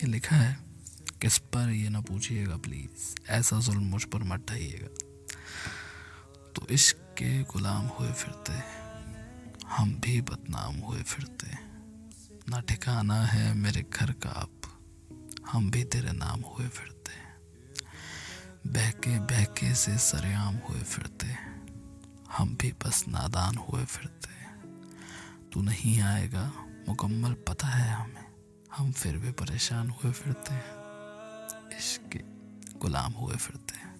ये लिखा है। किस पर ये ना पूछिएगा प्लीज़ ऐसा जुल्म मुझ पर मत ढाइएगा। तो इश्क के गुलाम हुए फिरते हम भी बदनाम हुए फिरते ना ठिकाना है मेरे घर का आप। हम भी तेरे नाम हुए फिरते बहके बहके से सरेआम हुए फिरते हम भी बस नादान हुए फिरते तू नहीं आएगा, मुकम्मल पता है हमें। हम फिर भी परेशान हुए फिरते हैं। इश्क के गुलाम हुए फिरते हैं।